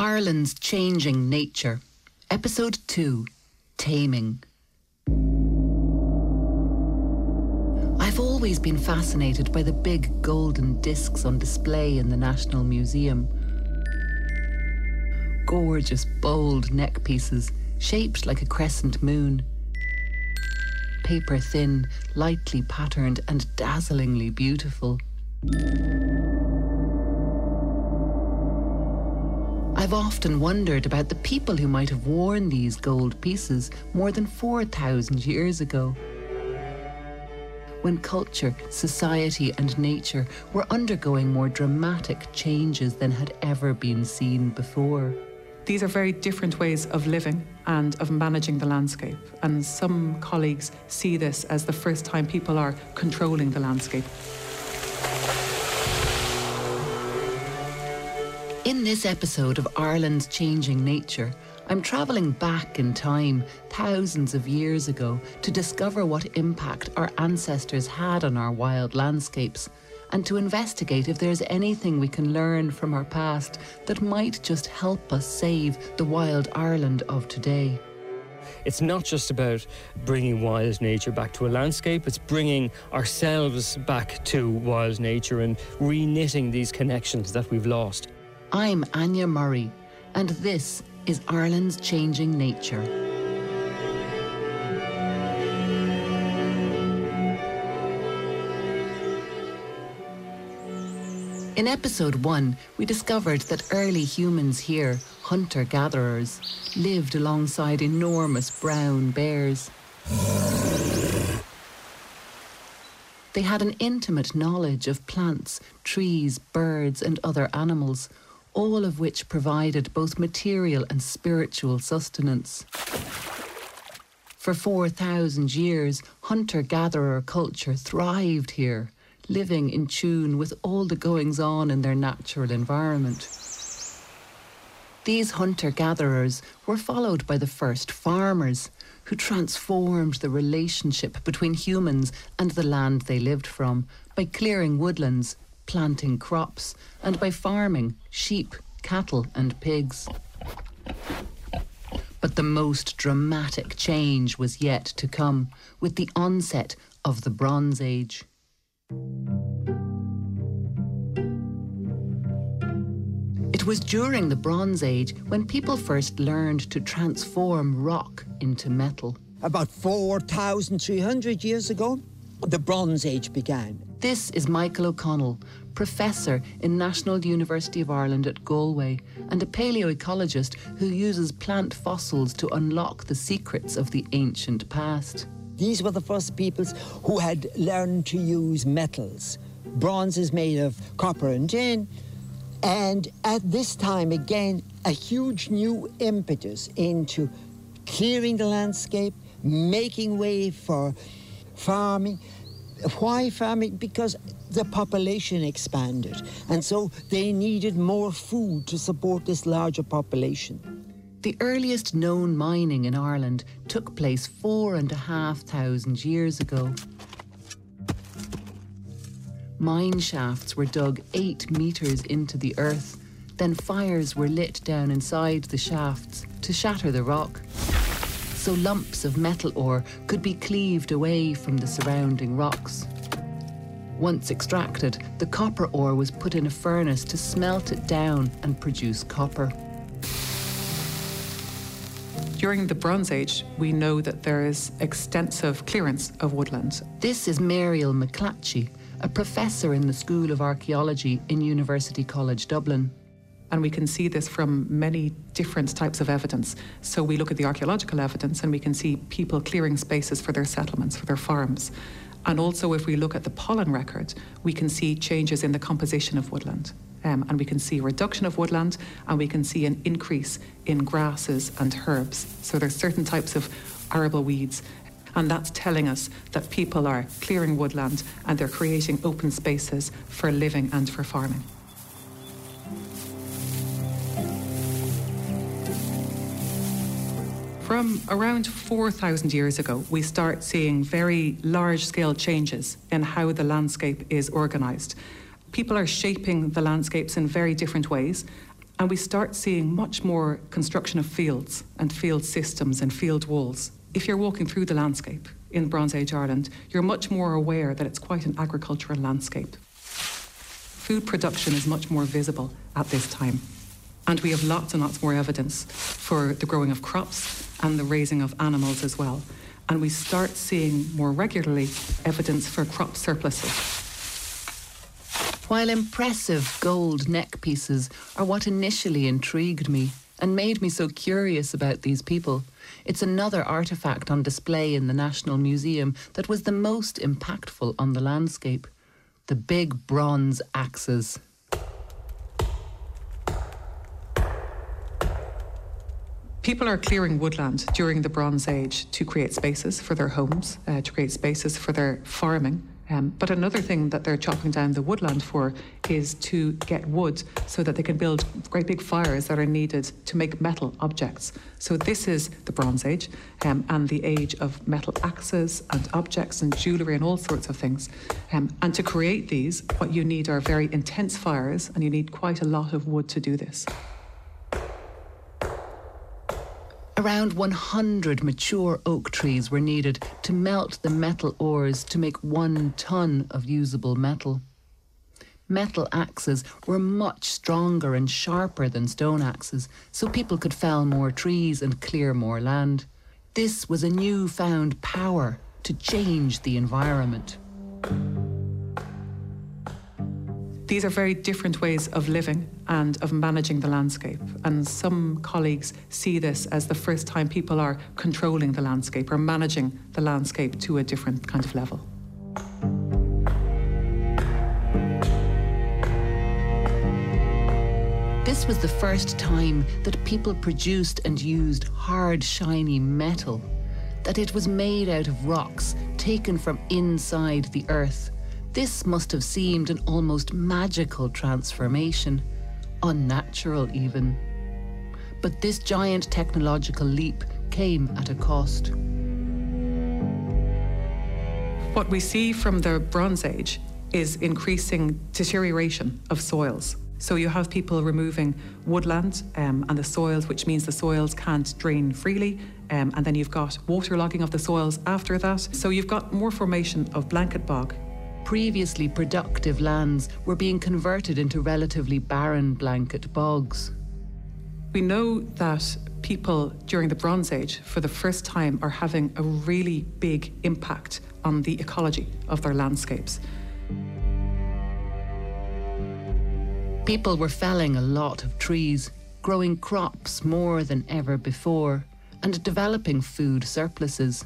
Ireland's Changing Nature, Episode 2 Taming. I've always been fascinated by the big golden discs on display in the National Museum. Gorgeous, bold neck pieces, shaped like a crescent moon. Paper thin, lightly patterned, and dazzlingly beautiful. I've often wondered about the people who might have worn these gold pieces more than 4,000 years ago. When culture, society, and nature were undergoing more dramatic changes than had ever been seen before. These are very different ways of living and of managing the landscape. And some colleagues see this as the first time people are controlling the landscape. In this episode of Ireland's Changing Nature, I'm travelling back in time, thousands of years ago, to discover what impact our ancestors had on our wild landscapes and to investigate if there's anything we can learn from our past that might just help us save the wild Ireland of today. It's not just about bringing wild nature back to a landscape, it's bringing ourselves back to wild nature and reknitting these connections that we've lost. I'm Anja Murray, and this is Ireland's Changing Nature. In episode one, we discovered that early humans here, hunter gatherers, lived alongside enormous brown bears. They had an intimate knowledge of plants, trees, birds, and other animals all of which provided both material and spiritual sustenance. For 4,000 years, hunter gatherer culture thrived here, living in tune with all the goings on in their natural environment. These hunter gatherers were followed by the first farmers, who transformed the relationship between humans and the land they lived from by clearing woodlands, planting crops, and by farming sheep, cattle, and pigs. But the most dramatic change was yet to come with the onset of the Bronze Age. It was during the Bronze Age when people first learned to transform rock into metal. About 4,300 years ago, the Bronze Age began. This is Michael O'Connell, professor in National University of Ireland at Galway and a paleoecologist who uses plant fossils to unlock the secrets of the ancient past. These were the first peoples who had learned to use metals. Bronze is made of copper and tin. And at this time, again, a huge new impetus into clearing the landscape, making way for farming, why farming? Because the population expanded, and so they needed more food to support this larger population. The earliest known mining in Ireland took place four and a half thousand years ago. Mine shafts were dug eight metres into the earth, then fires were lit down inside the shafts to shatter the rock so lumps of metal ore could be cleaved away from the surrounding rocks. Once extracted, the copper ore was put in a furnace to smelt it down and produce copper. During the Bronze Age, we know that there is extensive clearance of woodland. This is Meriel McClatchie, a professor in the School of Archaeology in University College Dublin. And we can see this from many different types of evidence. So we look at the archaeological evidence and we can see people clearing spaces for their settlements, for their farms. And also, if we look at the pollen record, we can see changes in the composition of woodland. Um, and we can see reduction of woodland and we can see an increase in grasses and herbs. So there's certain types of arable weeds and that's telling us that people are clearing woodland and they're creating open spaces for living and for farming. From around 4,000 years ago, we start seeing very large scale changes in how the landscape is organised. People are shaping the landscapes in very different ways, And we start seeing much more construction of fields and field systems and field walls. If you're walking through the landscape in Bronze Age Ireland, you're much more aware that it's quite an agricultural landscape. Food production is much more visible at this time. And we have lots and lots more evidence for the growing of crops and the raising of animals as well. And we start seeing more regularly evidence for crop surpluses while impressive gold neck pieces are what initially intrigued me and made me so curious about these people, it's another artefact on display in the National Museum that was the most impactful on the landscape the big bronze axes. People are clearing woodland during the Bronze Age to create spaces for their homes, uh, to create spaces for their farming, um, but another thing that they're chopping down the woodland for is to get wood so that they can build great big fires that are needed to make metal objects. So this is the Bronze Age um, and the age of metal axes and objects and jewellery and all sorts of things. Um, and to create these, what you need are very intense fires and you need quite a lot of wood to do this. Around 100 mature oak trees were needed to melt the metal ores to make one ton of usable metal. Metal axes were much stronger and sharper than stone axes, so people could fell more trees and clear more land. This was a new-found power to change the environment. These are very different ways of living and of managing the landscape. And some colleagues see this as the first time people are controlling the landscape or managing the landscape to a different kind of level. This was the first time that people produced and used hard, shiny metal, that it was made out of rocks taken from inside the earth this must have seemed an almost magical transformation, unnatural even. But this giant technological leap came at a cost. What we see from the Bronze Age is increasing deterioration of soils. So you have people removing woodland um, and the soils, which means the soils can't drain freely. Um, and then you've got waterlogging of the soils after that. So you've got more formation of blanket bog previously productive lands were being converted into relatively barren blanket bogs. We know that people during the Bronze Age, for the first time, are having a really big impact on the ecology of their landscapes. People were felling a lot of trees, growing crops more than ever before, and developing food surpluses.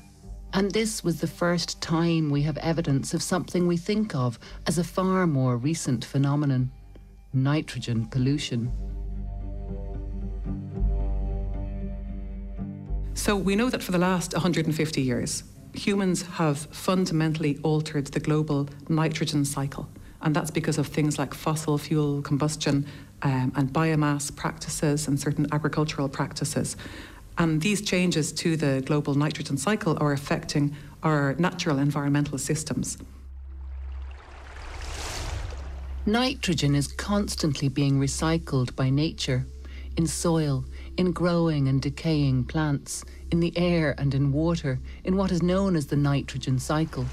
And this was the first time we have evidence of something we think of as a far more recent phenomenon nitrogen pollution. So we know that for the last 150 years, humans have fundamentally altered the global nitrogen cycle. And that's because of things like fossil fuel combustion um, and biomass practices and certain agricultural practices. And these changes to the global nitrogen cycle are affecting our natural environmental systems. Nitrogen is constantly being recycled by nature in soil, in growing and decaying plants, in the air and in water, in what is known as the nitrogen cycle.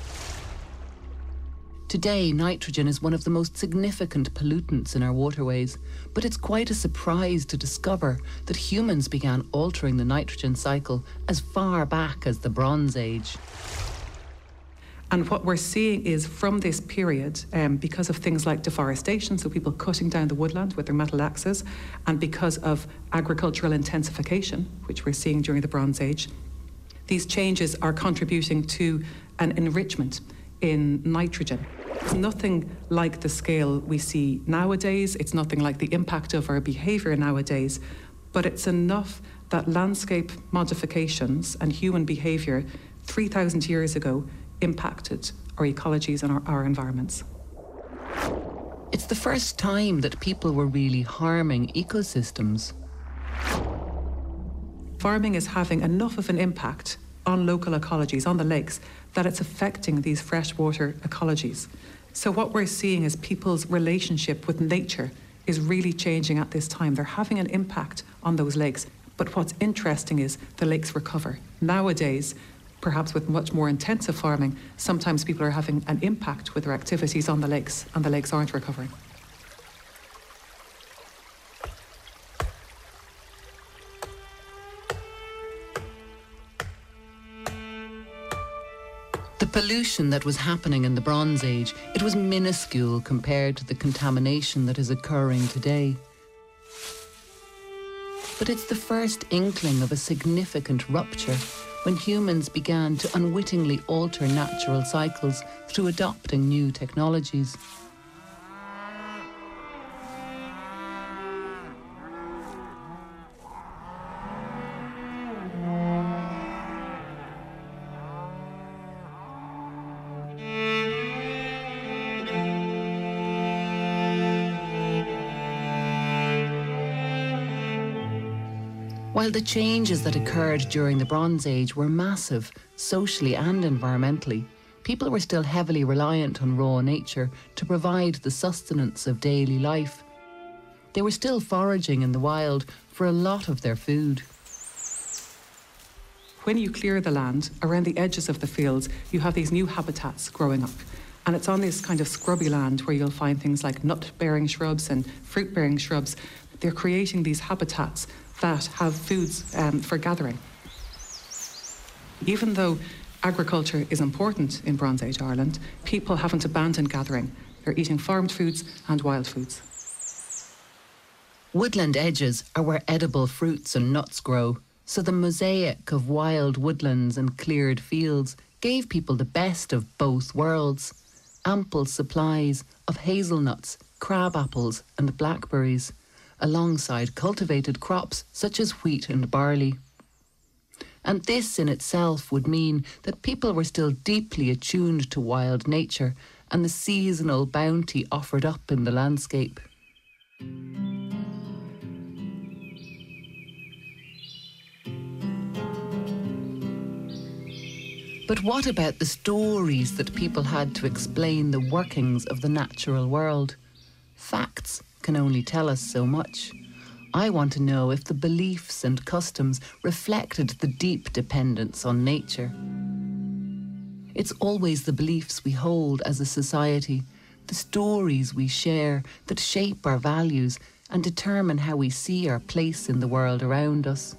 Today, nitrogen is one of the most significant pollutants in our waterways, but it's quite a surprise to discover that humans began altering the nitrogen cycle as far back as the Bronze Age. And what we're seeing is from this period, um, because of things like deforestation, so people cutting down the woodland with their metal axes, and because of agricultural intensification, which we're seeing during the Bronze Age, these changes are contributing to an enrichment in nitrogen. It's nothing like the scale we see nowadays. It's nothing like the impact of our behaviour nowadays. But it's enough that landscape modifications and human behaviour 3,000 years ago impacted our ecologies and our, our environments. It's the first time that people were really harming ecosystems. Farming is having enough of an impact on local ecologies, on the lakes, that it's affecting these freshwater ecologies. So, what we're seeing is people's relationship with nature is really changing at this time. They're having an impact on those lakes. But what's interesting is the lakes recover. Nowadays, perhaps with much more intensive farming, sometimes people are having an impact with their activities on the lakes, and the lakes aren't recovering. The pollution that was happening in the Bronze Age, it was minuscule compared to the contamination that is occurring today. But it's the first inkling of a significant rupture when humans began to unwittingly alter natural cycles through adopting new technologies. While the changes that occurred during the Bronze Age were massive, socially and environmentally, people were still heavily reliant on raw nature to provide the sustenance of daily life. They were still foraging in the wild for a lot of their food. When you clear the land, around the edges of the fields, you have these new habitats growing up. And it's on this kind of scrubby land where you'll find things like nut bearing shrubs and fruit bearing shrubs. They're creating these habitats that have foods um, for gathering. Even though agriculture is important in Bronze Age Ireland, people haven't abandoned gathering. They're eating farmed foods and wild foods. Woodland edges are where edible fruits and nuts grow, so the mosaic of wild woodlands and cleared fields gave people the best of both worlds ample supplies of hazelnuts, crab apples, and blackberries alongside cultivated crops such as wheat and barley. And this in itself would mean that people were still deeply attuned to wild nature and the seasonal bounty offered up in the landscape. But what about the stories that people had to explain the workings of the natural world? Facts can only tell us so much. I want to know if the beliefs and customs reflected the deep dependence on nature. It's always the beliefs we hold as a society, the stories we share that shape our values and determine how we see our place in the world around us.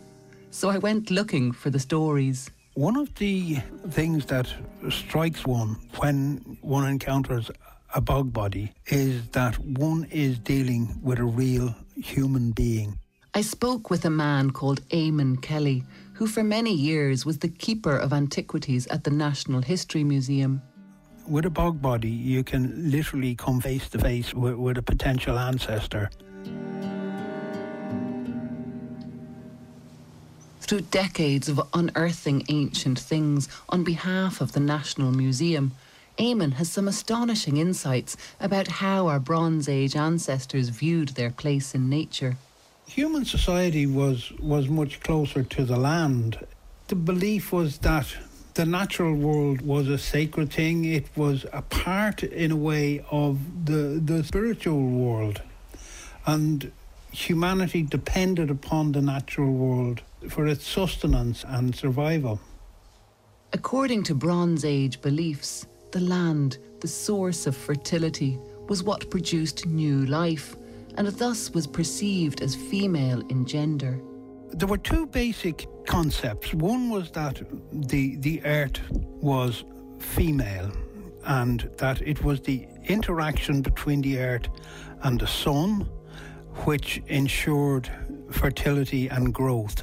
So I went looking for the stories. One of the things that strikes one when one encounters a bog body is that one is dealing with a real human being. I spoke with a man called Eamon Kelly, who for many years was the keeper of antiquities at the National History Museum. With a bog body, you can literally come face to face with, with a potential ancestor. Through decades of unearthing ancient things on behalf of the National Museum, Eamon has some astonishing insights about how our Bronze Age ancestors viewed their place in nature. Human society was, was much closer to the land. The belief was that the natural world was a sacred thing. It was a part, in a way, of the, the spiritual world. And humanity depended upon the natural world for its sustenance and survival. According to Bronze Age beliefs, the land, the source of fertility, was what produced new life, and thus was perceived as female in gender. There were two basic concepts. One was that the, the earth was female, and that it was the interaction between the earth and the sun which ensured fertility and growth.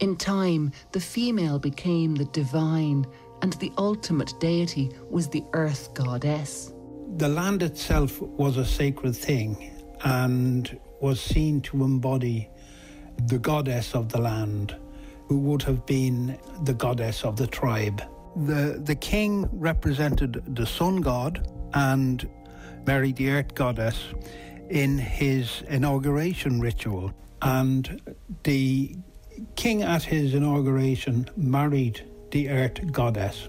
In time, the female became the divine and the ultimate deity was the earth goddess. The land itself was a sacred thing and was seen to embody the goddess of the land, who would have been the goddess of the tribe. The, the king represented the sun god and Mary, the earth goddess, in his inauguration ritual. And the king, at his inauguration, married the earth goddess,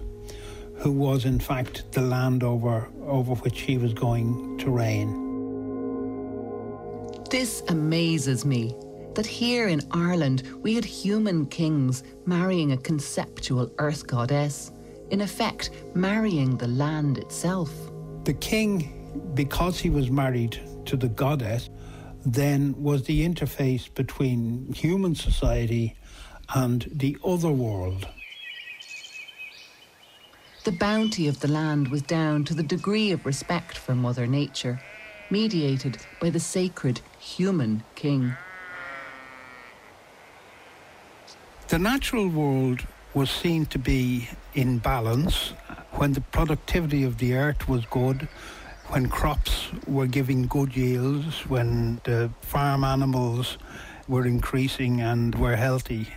who was in fact the land over, over which he was going to reign. This amazes me that here in Ireland we had human kings marrying a conceptual earth goddess, in effect, marrying the land itself. The king, because he was married to the goddess, then was the interface between human society and the other world. The bounty of the land was down to the degree of respect for Mother Nature, mediated by the sacred human king. The natural world was seen to be in balance when the productivity of the earth was good, when crops were giving good yields, when the farm animals were increasing and were healthy.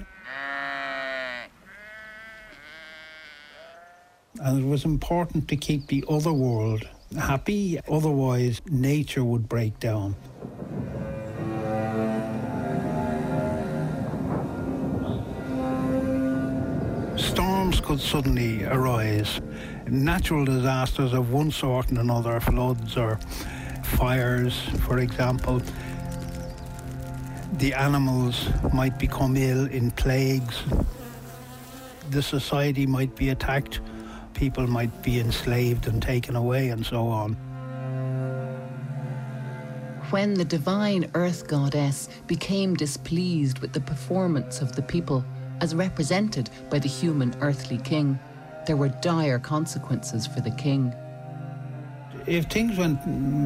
And it was important to keep the other world happy, otherwise, nature would break down. storms could suddenly arise. Natural disasters of one sort and another, floods or fires, for example. The animals might become ill in plagues. The society might be attacked. People might be enslaved and taken away, and so on. When the divine earth goddess became displeased with the performance of the people, as represented by the human earthly king, there were dire consequences for the king. If things went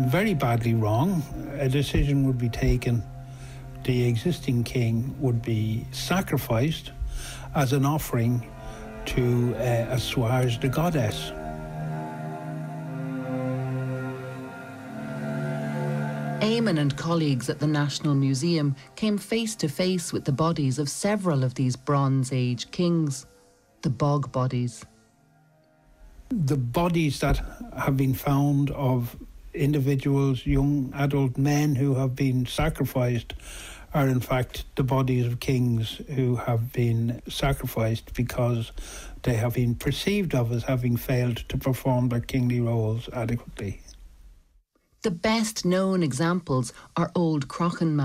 very badly wrong, a decision would be taken. The existing king would be sacrificed as an offering to uh, assuage the goddess. Eamon and colleagues at the National Museum came face to face with the bodies of several of these Bronze Age kings, the bog bodies. The bodies that have been found of individuals, young adult men who have been sacrificed, are in fact the bodies of kings who have been sacrificed because they have been perceived of as having failed to perform their kingly roles adequately. The best known examples are Old Croghan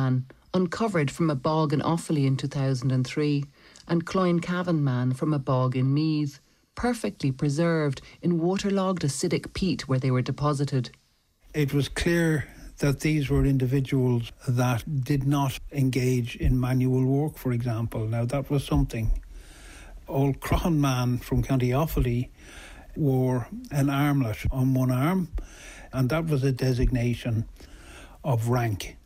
uncovered from a bog in Offaly in 2003, and Clonycavan Man from a bog in Meath, perfectly preserved in waterlogged acidic peat where they were deposited. It was clear that these were individuals that did not engage in manual work, for example. Now, that was something. Old Man from County Offaly wore an armlet on one arm and that was a designation of rank.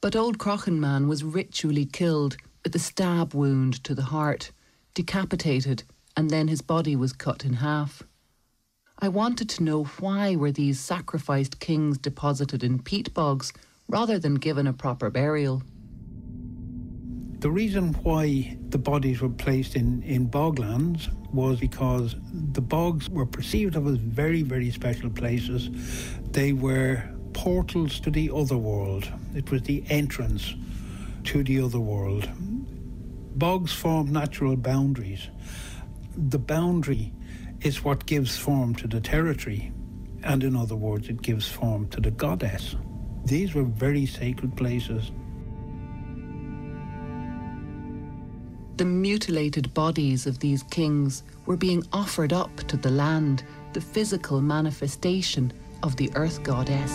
But old Man was ritually killed with a stab wound to the heart, decapitated, and then his body was cut in half. I wanted to know why were these sacrificed kings deposited in peat bogs rather than given a proper burial. The reason why the bodies were placed in, in boglands was because the bogs were perceived of as very, very special places. They were portals to the other world. It was the entrance to the other world. Bogs form natural boundaries. The boundary is what gives form to the territory, and in other words, it gives form to the goddess. These were very sacred places. The mutilated bodies of these kings were being offered up to the land, the physical manifestation of the earth goddess.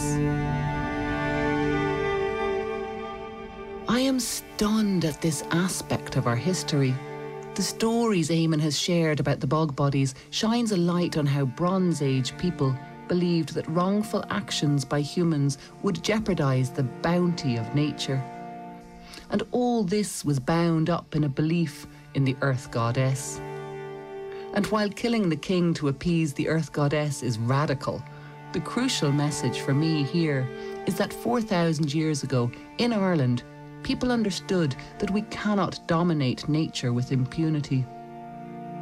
I am stunned at this aspect of our history. The stories Eamon has shared about the bog bodies shines a light on how Bronze Age people believed that wrongful actions by humans would jeopardize the bounty of nature and all this was bound up in a belief in the earth goddess. And while killing the king to appease the earth goddess is radical, the crucial message for me here is that 4,000 years ago in Ireland, people understood that we cannot dominate nature with impunity.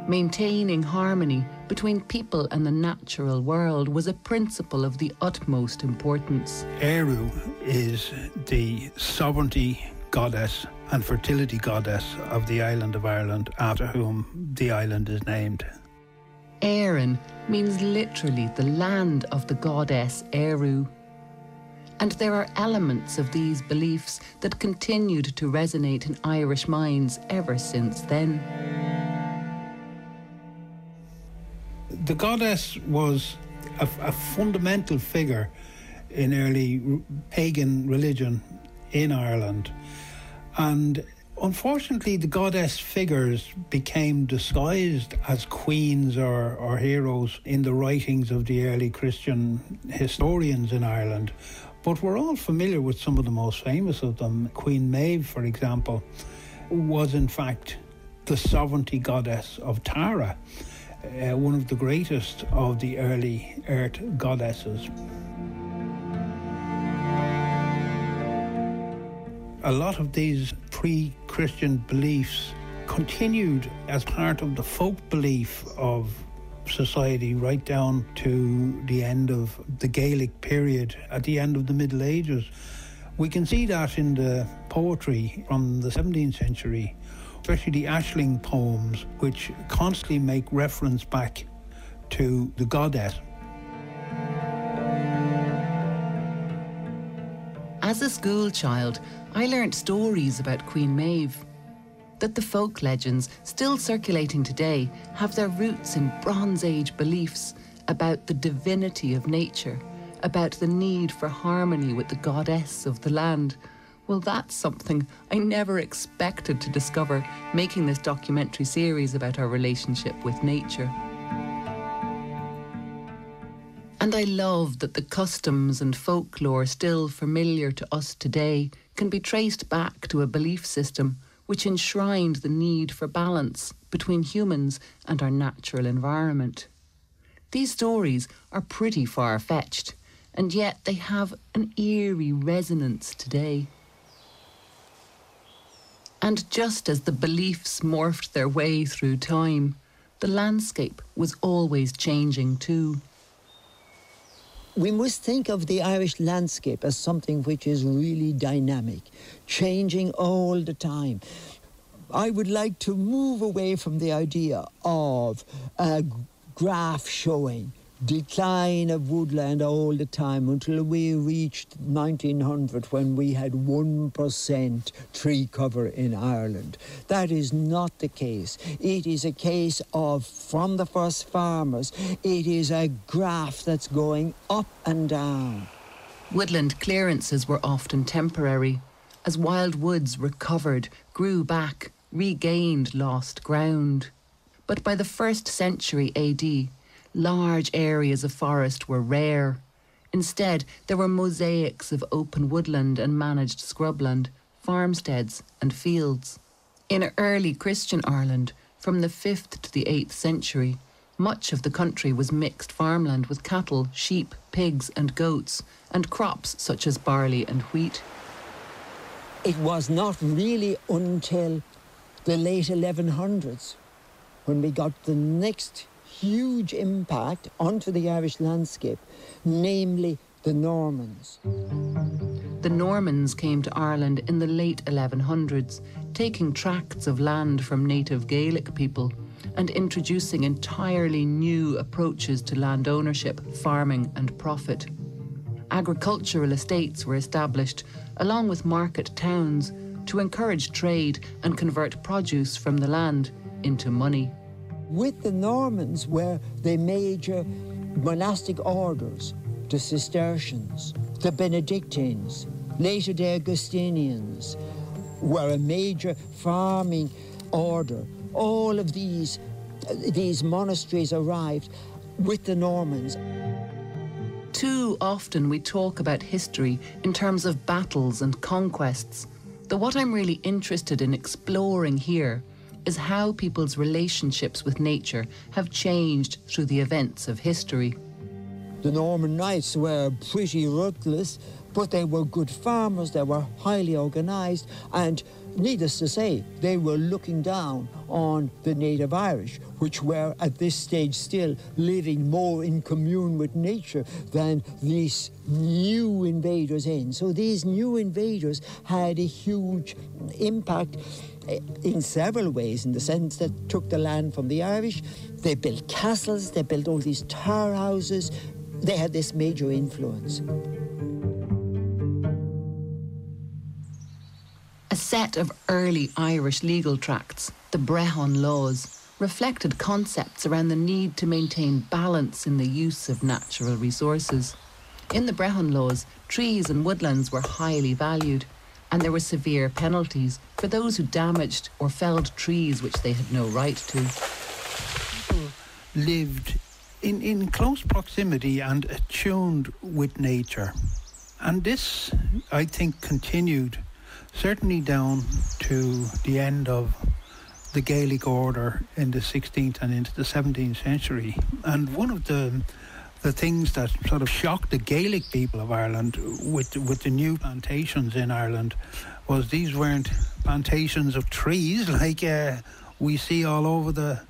Maintaining harmony between people and the natural world was a principle of the utmost importance. Ériu is the sovereignty goddess and fertility goddess of the island of Ireland, after whom the island is named. Erin means literally the land of the goddess Ériu. And there are elements of these beliefs that continued to resonate in Irish minds ever since then. The goddess was a, a fundamental figure in early pagan religion in Ireland. And unfortunately, the goddess figures became disguised as queens or, or heroes in the writings of the early Christian historians in Ireland. But we're all familiar with some of the most famous of them. Queen Maeve, for example, was in fact the sovereignty goddess of Tara, uh, one of the greatest of the early earth goddesses. A lot of these pre Christian beliefs continued as part of the folk belief of society right down to the end of the Gaelic period at the end of the Middle Ages. We can see that in the poetry from the 17th century, especially the Aisling poems, which constantly make reference back to the goddess. As a school child, I learnt stories about Queen Maeve that the folk legends still circulating today have their roots in Bronze Age beliefs about the divinity of nature, about the need for harmony with the goddess of the land. Well, that's something I never expected to discover making this documentary series about our relationship with nature. And I love that the customs and folklore still familiar to us today can be traced back to a belief system which enshrined the need for balance between humans and our natural environment. These stories are pretty far fetched, and yet they have an eerie resonance today. And just as the beliefs morphed their way through time, the landscape was always changing too we must think of the Irish landscape as something which is really dynamic, changing all the time. I would like to move away from the idea of uh, a graph showing decline of woodland all the time until we reached 1900 when we had 1% tree cover in Ireland. That is not the case. It is a case of, from the first farmers, it is a graph that's going up and down. Woodland clearances were often temporary. As wild woods recovered, grew back, regained lost ground. But by the first century AD, large areas of forest were rare. Instead, there were mosaics of open woodland and managed scrubland, farmsteads, and fields. In early Christian Ireland, from the 5th to the 8th century, much of the country was mixed farmland with cattle, sheep, pigs, and goats, and crops such as barley and wheat. It was not really until the late 1100s when we got the next huge impact onto the Irish landscape, namely the Normans. The Normans came to Ireland in the late 1100s, taking tracts of land from native Gaelic people and introducing entirely new approaches to land ownership, farming, and profit. Agricultural estates were established, along with market towns, to encourage trade and convert produce from the land into money with the Normans were the major monastic orders, the Cistercians, the Benedictines, later the Augustinians, were a major farming order. All of these, these monasteries arrived with the Normans. Too often we talk about history in terms of battles and conquests. Though what I'm really interested in exploring here is how people's relationships with nature have changed through the events of history. The Norman knights were pretty ruthless, but they were good farmers, they were highly organised, and needless to say, they were looking down on the native Irish, which were at this stage still living more in commune with nature than these new invaders in. So these new invaders had a huge impact Eh, in several ways, in the sense that took the land from the Irish. They built castles, they built all these tower houses. They had this major influence. A set of early Irish legal tracts, the Brehon Laws, reflected concepts around the need to maintain balance in the use of natural resources. In the Brehon Laws, trees and woodlands were highly valued and there were severe penalties for those who damaged or felled trees which they had no right to. People lived in, in close proximity and attuned with nature. And this, I think, continued certainly down to the end of the Gaelic order in the 16th and into the 17th century. And one of the the things that sort of shocked the Gaelic people of Ireland with with the new plantations in Ireland was these weren't plantations of trees like uh, we see all over the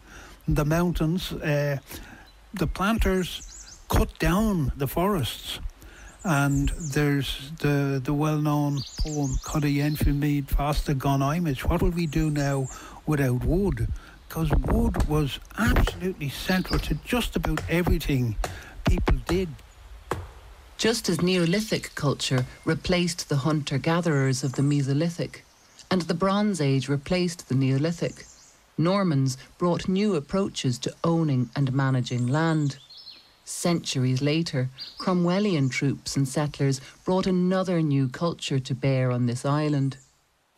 the mountains. Uh, the planters cut down the forests. And there's the the well-known poem Cudda Yenfil Faster Gon Image. What will we do now without wood? Because wood was absolutely central to just about everything people did. Just as Neolithic culture replaced the hunter gatherers of the Mesolithic, and the Bronze Age replaced the Neolithic, Normans brought new approaches to owning and managing land. Centuries later, Cromwellian troops and settlers brought another new culture to bear on this island.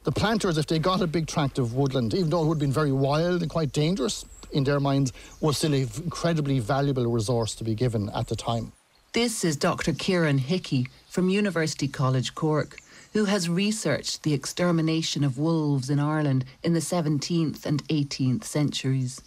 The planters, if they got a big tract of woodland, even though it would have been very wild and quite dangerous in their minds, was still an incredibly valuable resource to be given at the time. This is Dr. Kieran Hickey from University College Cork who has researched the extermination of wolves in Ireland in the 17th and 18th centuries.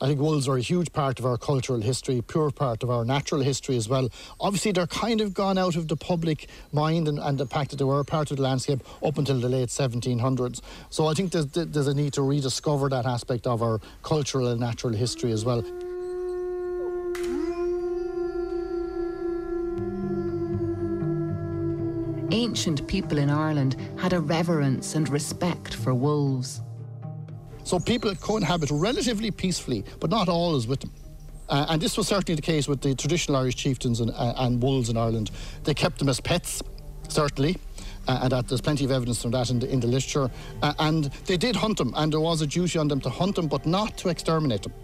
I think wolves are a huge part of our cultural history, pure part of our natural history as well. Obviously, they're kind of gone out of the public mind and, and the fact that they were a part of the landscape up until the late 1700s. So I think there's, there's a need to rediscover that aspect of our cultural and natural history as well. ancient people in Ireland had a reverence and respect for wolves. So people cohabit relatively peacefully, but not always with them. Uh, and this was certainly the case with the traditional Irish chieftains and, uh, and wolves in Ireland. They kept them as pets, certainly. Uh, and that there's plenty of evidence from that in the, in the literature. Uh, and they did hunt them, and there was a duty on them to hunt them, but not to exterminate them.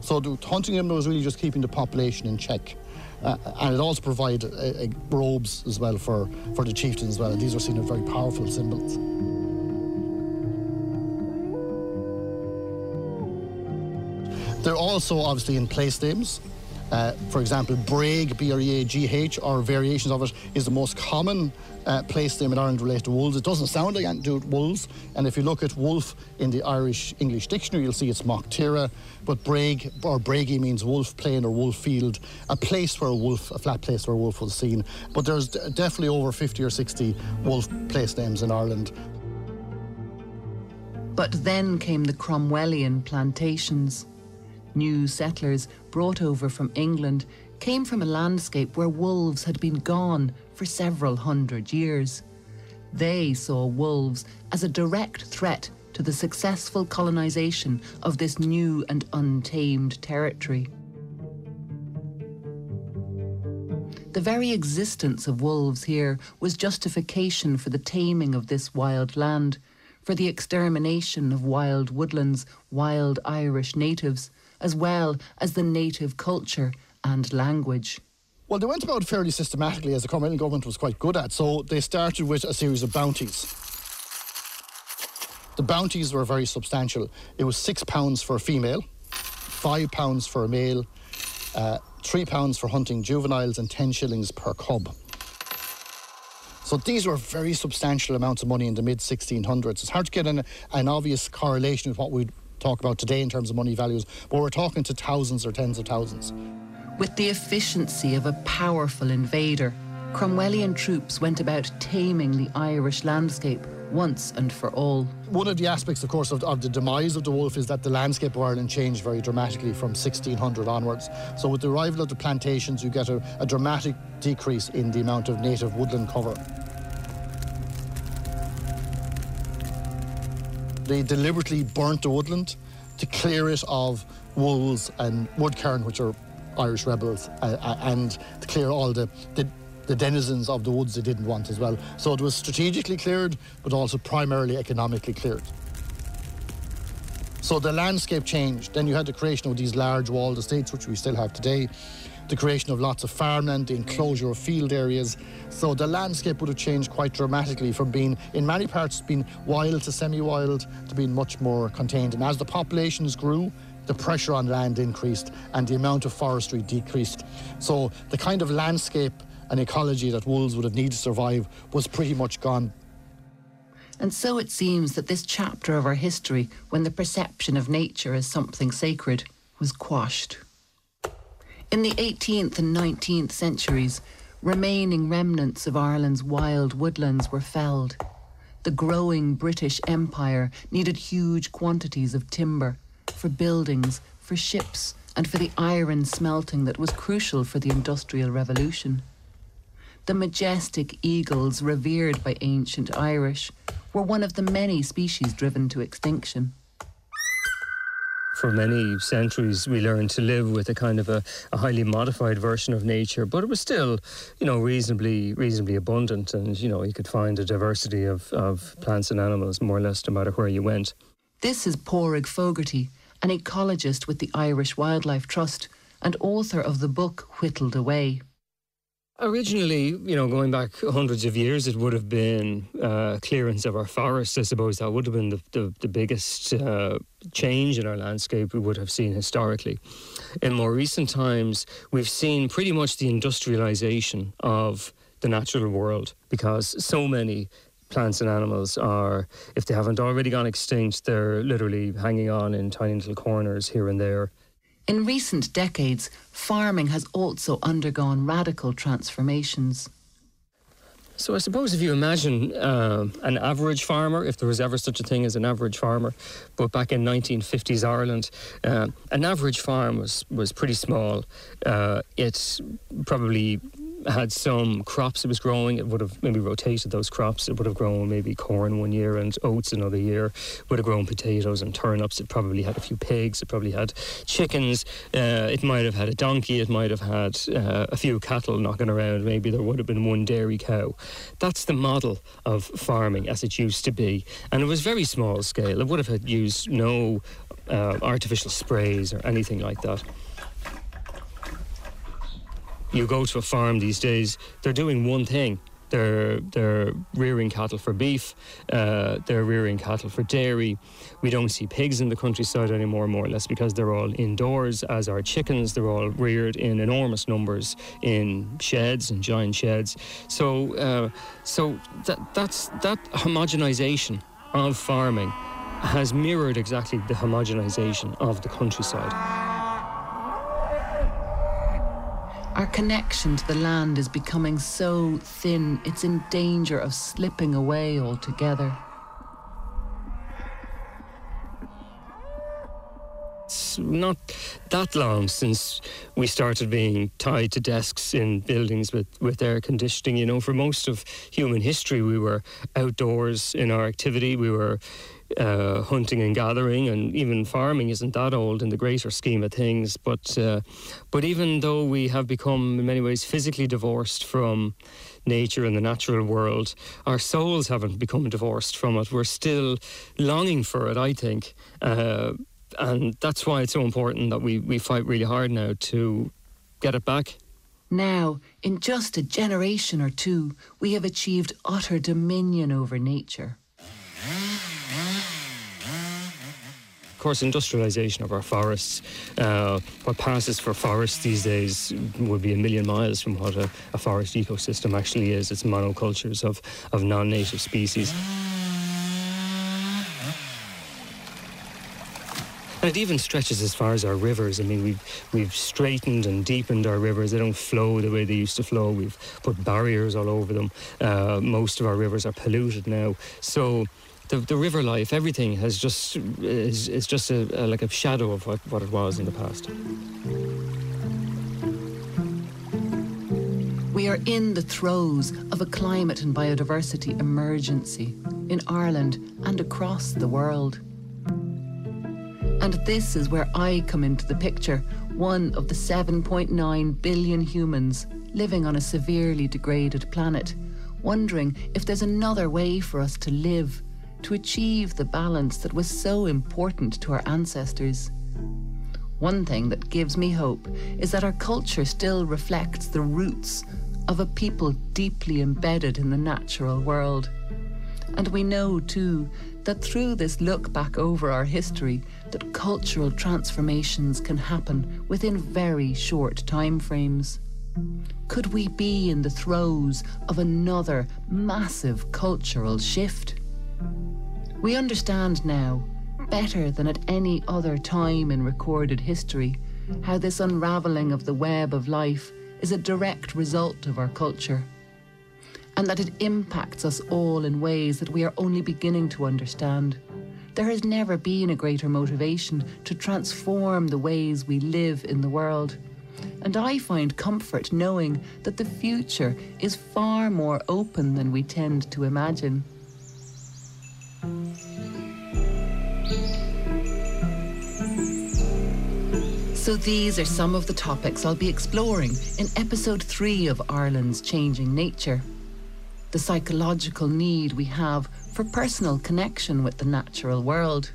So the, hunting them was really just keeping the population in check. Uh, and it also provided uh, uh, robes as well for, for the chieftains as well. And these were seen as very powerful symbols. They're also obviously in place names. Uh, for example, Breagh, B-R-E-A-G-H, or variations of it, is the most common uh, place name in Ireland related to wolves. It doesn't sound like do wolves, and if you look at wolf in the Irish English dictionary, you'll see it's mac tíre, but Breagh or Braigy means wolf plain or wolf field, a place where a wolf, a flat place where a wolf was seen. But there's definitely over 50 or 60 wolf place names in Ireland. But then came the Cromwellian plantations. New settlers brought over from England came from a landscape where wolves had been gone for several hundred years. They saw wolves as a direct threat to the successful colonisation of this new and untamed territory. The very existence of wolves here was justification for the taming of this wild land, for the extermination of wild woodlands, wild Irish natives, as well as the native culture and language. Well, they went about fairly systematically, as the Cromwellian government was quite good at. So they started with a series of bounties. The bounties were very substantial. It was six pounds for a female, five pounds for a male, uh, three pounds for hunting juveniles, and ten shillings per cub. So these were very substantial amounts of money in the mid 1600s. It's hard to get an, an obvious correlation with what we talk about today in terms of money values, but we're talking to thousands or tens of thousands. With the efficiency of a powerful invader, Cromwellian troops went about taming the Irish landscape once and for all. One of the aspects, of course, of, of, the demise of the wolf is that the landscape of Ireland changed very dramatically from 1600 onwards. So, with the arrival of the plantations, you get a, a dramatic decrease in the amount of native woodland cover. They deliberately burnt the woodland to clear it of wolves and wood kern, which are Irish rebels, uh, uh, and to clear all the, the, the denizens of the woods they didn't want as well. So it was strategically cleared, but also primarily economically cleared. So the landscape changed. Then you had the creation of these large walled estates, which we still have today, the creation of lots of farmland, the enclosure of field areas. So the landscape would have changed quite dramatically from being, in many parts, being wild to semi-wild to being much more contained. And as the populations grew, the pressure on land increased and the amount of forestry decreased. So the kind of landscape and ecology that wolves would have needed to survive was pretty much gone. And so it seems that this chapter of our history, when the perception of nature as something sacred, was quashed. In the 18th and 19th centuries, remaining remnants of Ireland's wild woodlands were felled. The growing British Empire needed huge quantities of timber for buildings, for ships, and for the iron smelting that was crucial for the Industrial Revolution. The majestic eagles revered by ancient Irish were one of the many species driven to extinction for many centuries we learned to live with a kind of a, a, highly modified version of nature, but it was still, you know, reasonably reasonably abundant, and you know you could find a diversity of, of plants and animals more or less no matter where you went. This is Padraig Fogarty, an ecologist with the Irish Wildlife Trust and author of the book Whittled Away. Originally, you know, going back hundreds of years, it would have been uh, clearance of our forests. I suppose that would have been the, the, the biggest uh, change in our landscape we would have seen historically. In more recent times, we've seen pretty much the industrialization of the natural world because so many plants and animals are, if they haven't already gone extinct, they're literally hanging on in tiny little corners here and there. In recent decades, farming has also undergone radical transformations. So I suppose if you imagine uh, an average farmer, if there was ever such a thing as an average farmer, but back in 1950s Ireland, uh, an average farm was, was pretty small. Uh, it probably had some crops it was growing. It would have maybe rotated those crops. It would have grown maybe corn one year and oats another year. Would have grown potatoes and turnips. It probably had a few pigs. It probably had chickens. Uh, it might have had a donkey. It might have had uh, a few cattle knocking around. Maybe there would have been one dairy cow. That's the model of farming as it used to be. And it was very small scale. It would have had used no uh, artificial sprays or anything like that you go to a farm these days, they're doing one thing. They're they're rearing cattle for beef. Uh, they're rearing cattle for dairy. We don't see pigs in the countryside anymore, more or less, because they're all indoors. As are chickens, they're all reared in enormous numbers in sheds and giant sheds. So uh, so that that's that homogenization of farming has mirrored exactly the homogenization of the countryside. Our connection to the land is becoming so thin, it's in danger of slipping away altogether. It's not that long since we started being tied to desks in buildings with, with air conditioning. You know, for most of human history, we were outdoors in our activity. We were uh, hunting and gathering, and even farming isn't that old in the greater scheme of things. But uh, but even though we have become in many ways physically divorced from nature and the natural world, our souls haven't become divorced from it. We're still longing for it, I think. Uh, and that's why it's so important that we, we fight really hard now to get it back. Now, in just a generation or two, we have achieved utter dominion over nature. Course, industrialisation of our forests, uh, what passes for forests these days would be a million miles from what a, a forest ecosystem actually is. It's monocultures of, of non-native species. And it even stretches as far as our rivers. I mean, we've we've straightened and deepened our rivers. They don't flow the way they used to flow. We've put barriers all over them. Uh, most of our rivers are polluted now. So the, the river life, everything has just is, is just a, a, like a shadow of what, what it was in the past. We are in the throes of a climate and biodiversity emergency in Ireland and across the world. And this is where I come into the picture one of the 7.9 billion humans living on a severely degraded planet, wondering if there's another way for us to live, to achieve the balance that was so important to our ancestors. One thing that gives me hope is that our culture still reflects the roots of a people deeply embedded in the natural world. And we know, too, that through this look back over our history, that cultural transformations can happen within very short time frames. Could we be in the throes of another massive cultural shift? We understand now, better than at any other time in recorded history, how this unravelling of the web of life is a direct result of our culture, and that it impacts us all in ways that we are only beginning to understand. There has never been a greater motivation to transform the ways we live in the world. And I find comfort knowing that the future is far more open than we tend to imagine. So, these are some of the topics I'll be exploring in episode three of Ireland's Changing Nature. The psychological need we have for personal connection with the natural world.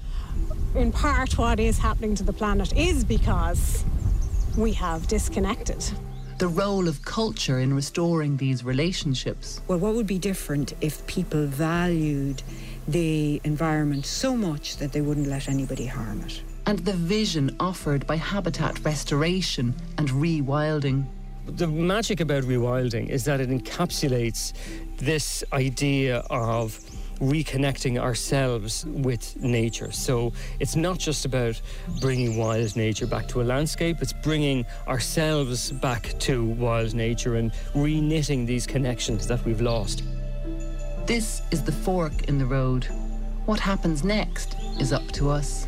In part, what is happening to the planet is because we have disconnected. The role of culture in restoring these relationships. Well, what would be different if people valued the environment so much that they wouldn't let anybody harm it? And the vision offered by habitat restoration and rewilding. The magic about rewilding is that it encapsulates this idea of reconnecting ourselves with nature. So it's not just about bringing wild nature back to a landscape, it's bringing ourselves back to wild nature and reknitting these connections that we've lost. This is the fork in the road. What happens next is up to us.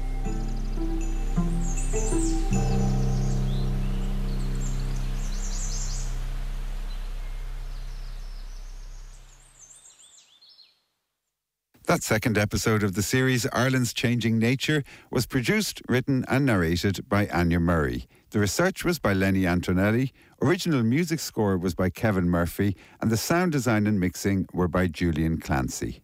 That second episode of the series, Ireland's Changing Nature, was produced, written, and narrated by Anja Murray. The research was by Lenny Antonelli, original music score was by Kevin Murphy, and the sound design and mixing were by Julian Clancy.